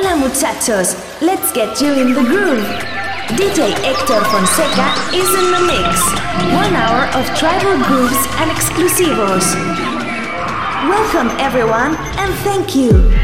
Hola muchachos, let's get you in the groove. DJ Hector Fonseca is in the mix. One hour of tribal grooves and exclusivos. Welcome everyone and thank you.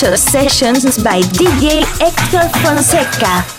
Muchachos Sessions by DJ Hector Fonseca.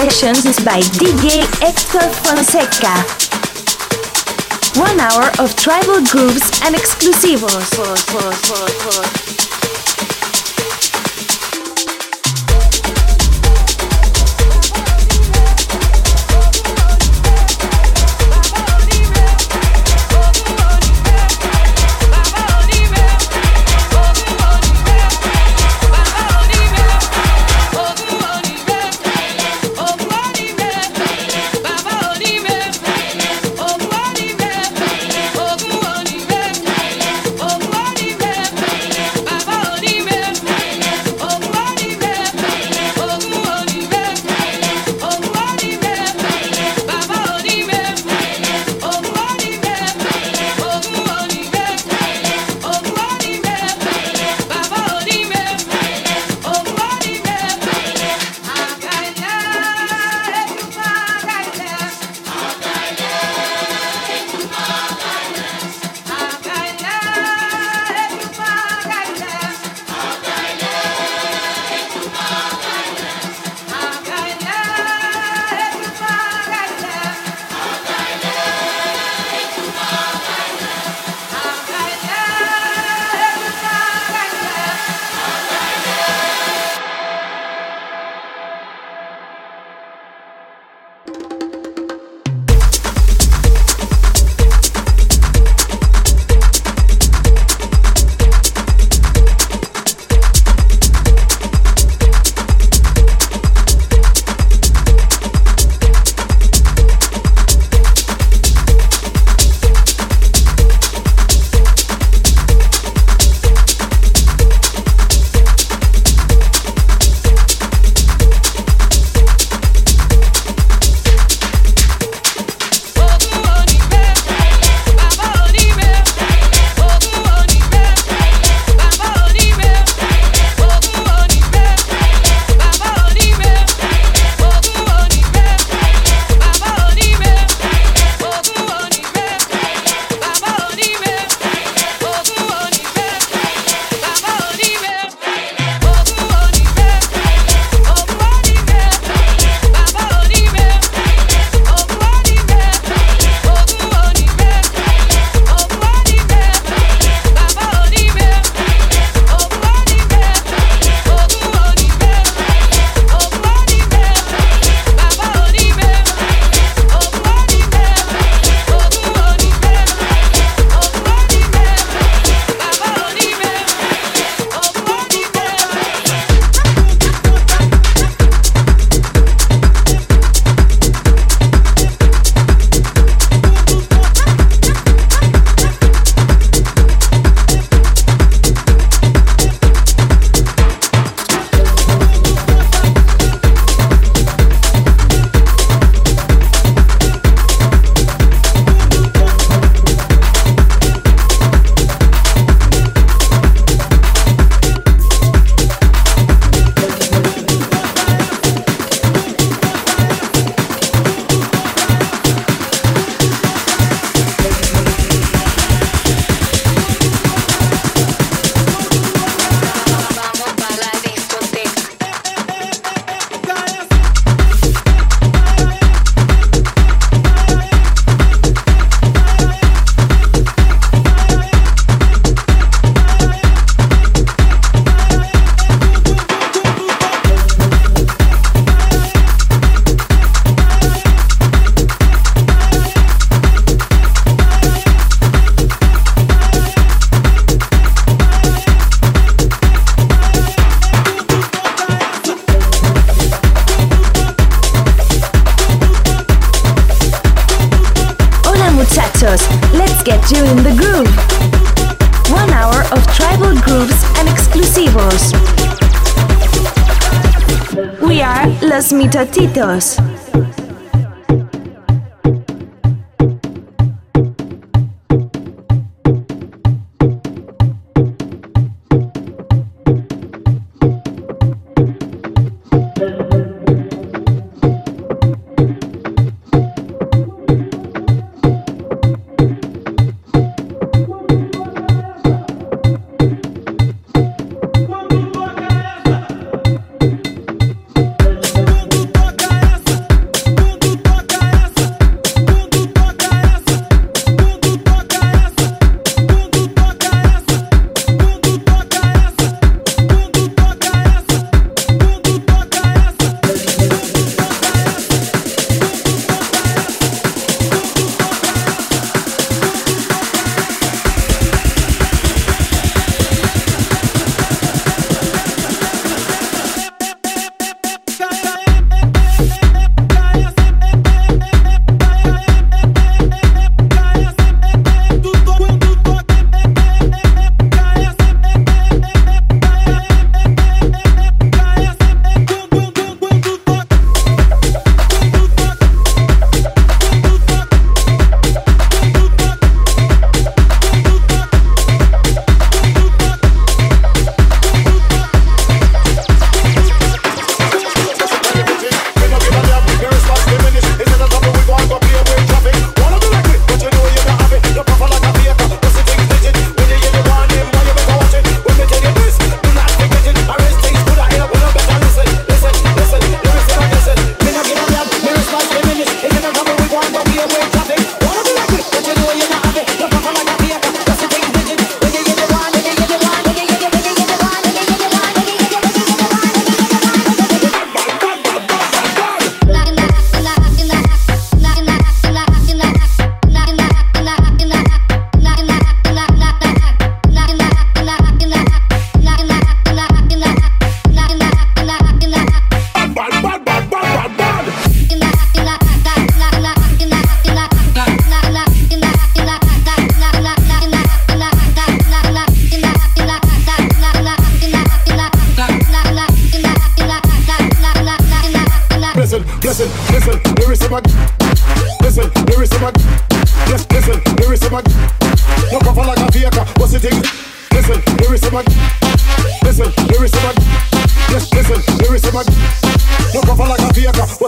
Muchachos is by DJ Hector Fonseca. One hour of tribal grooves and exclusivos.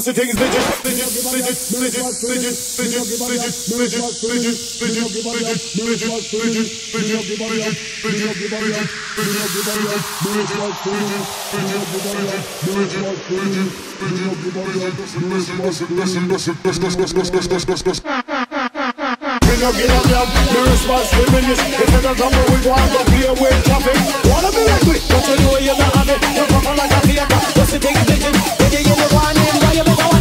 A vehicle. What's the thing? Legit, legit, legit, legit, legit, legit, legit, legit, legit, legit, legit, legit, legit, legit, legit, legit, no give a damn. The response diminished. If it doesn't move, we want to play with traffic. Wanna be like we, but you know you're not on. You're proper like a theater. What's the thing you're thinking? Thinking you're the one in, why you never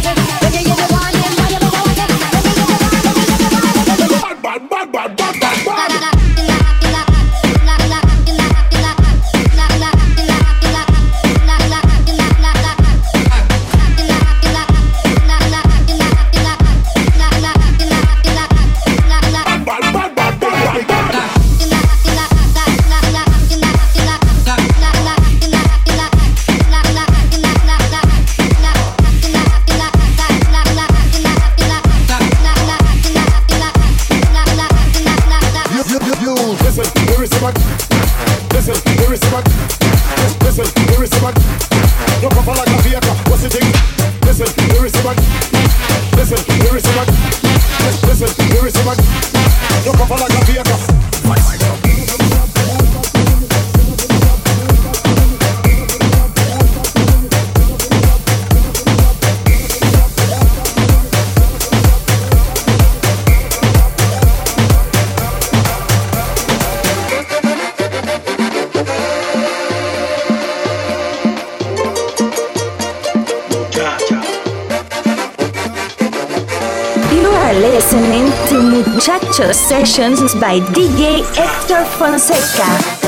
sessions by DJ Hector Fonseca.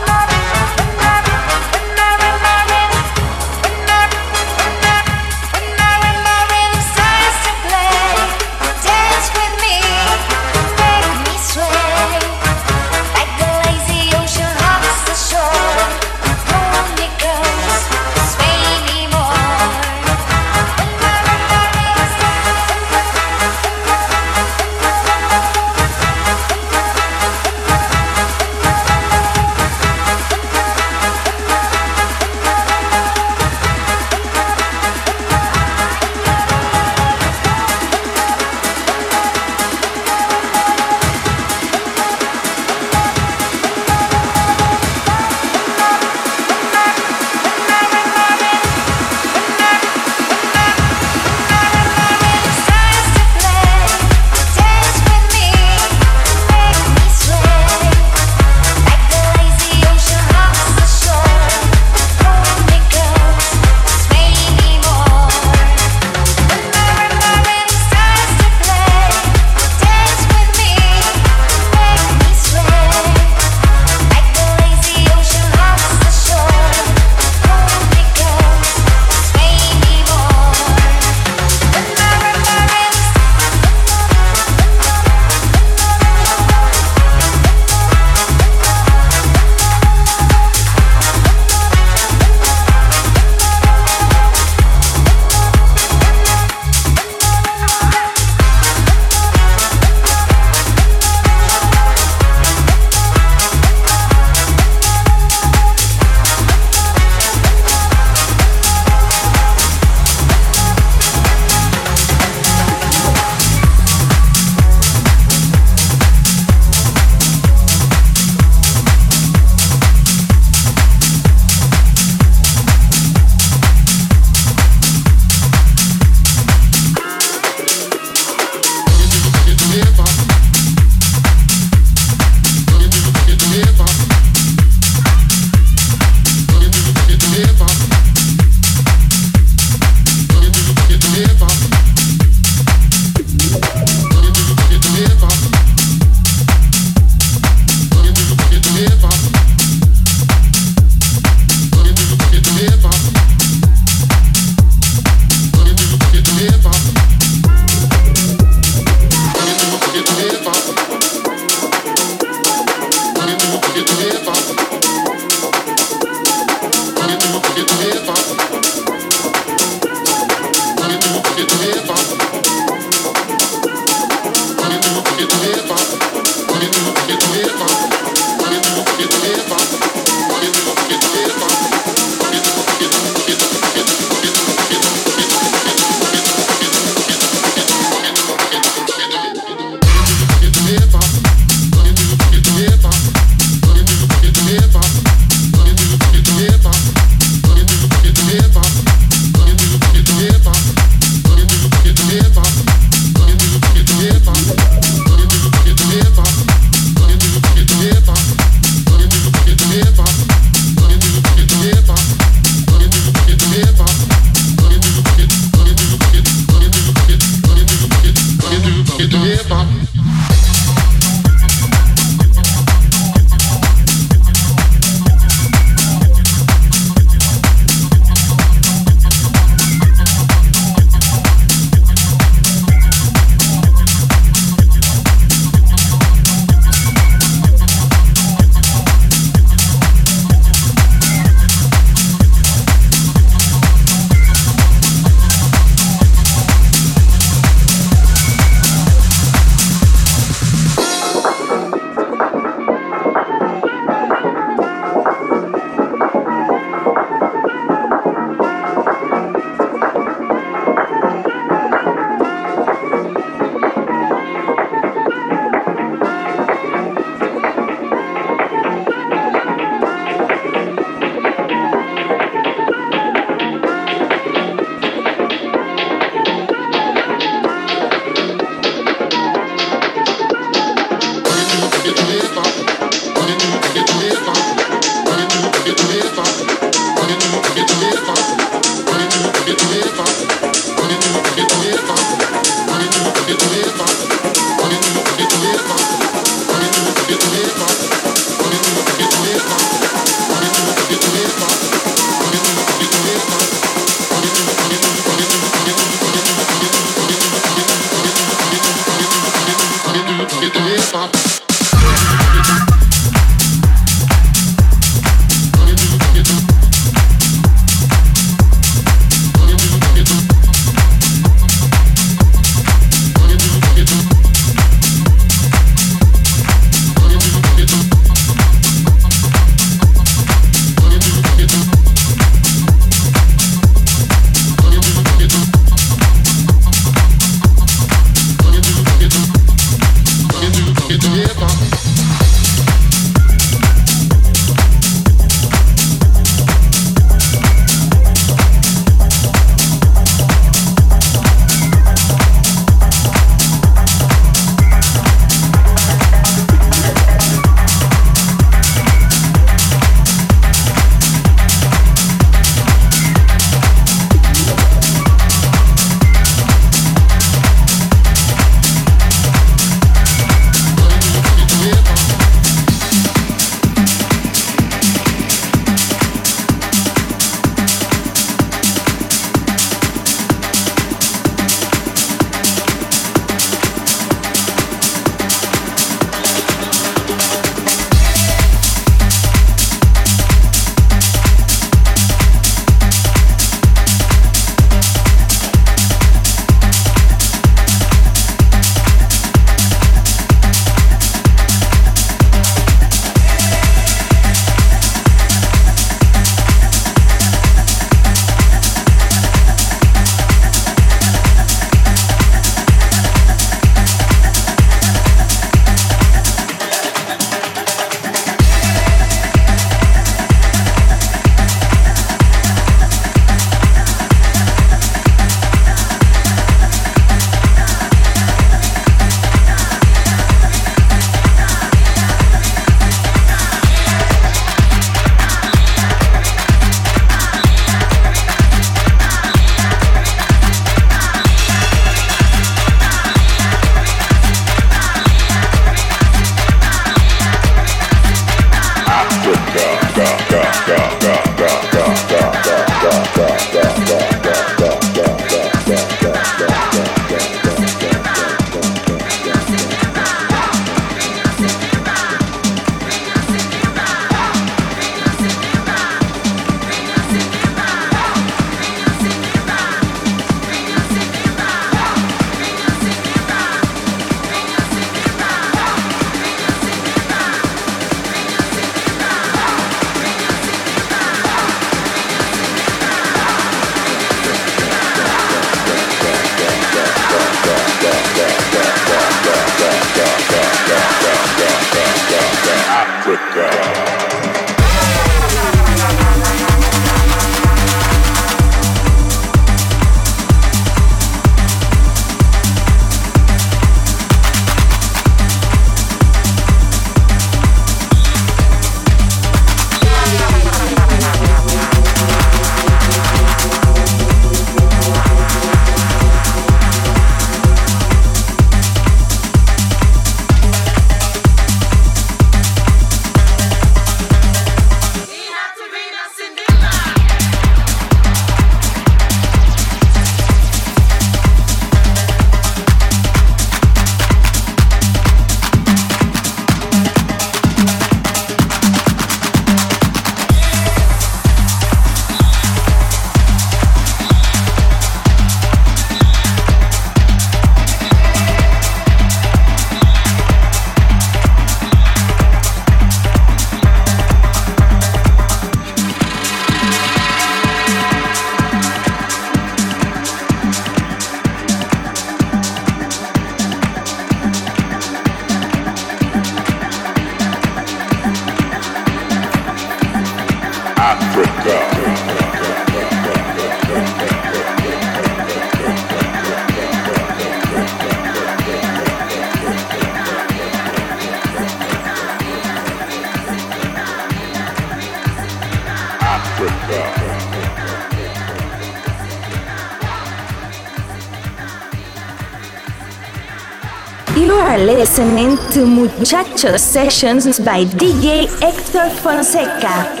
Listening to Muchachos Sessions by DJ Hector Fonseca.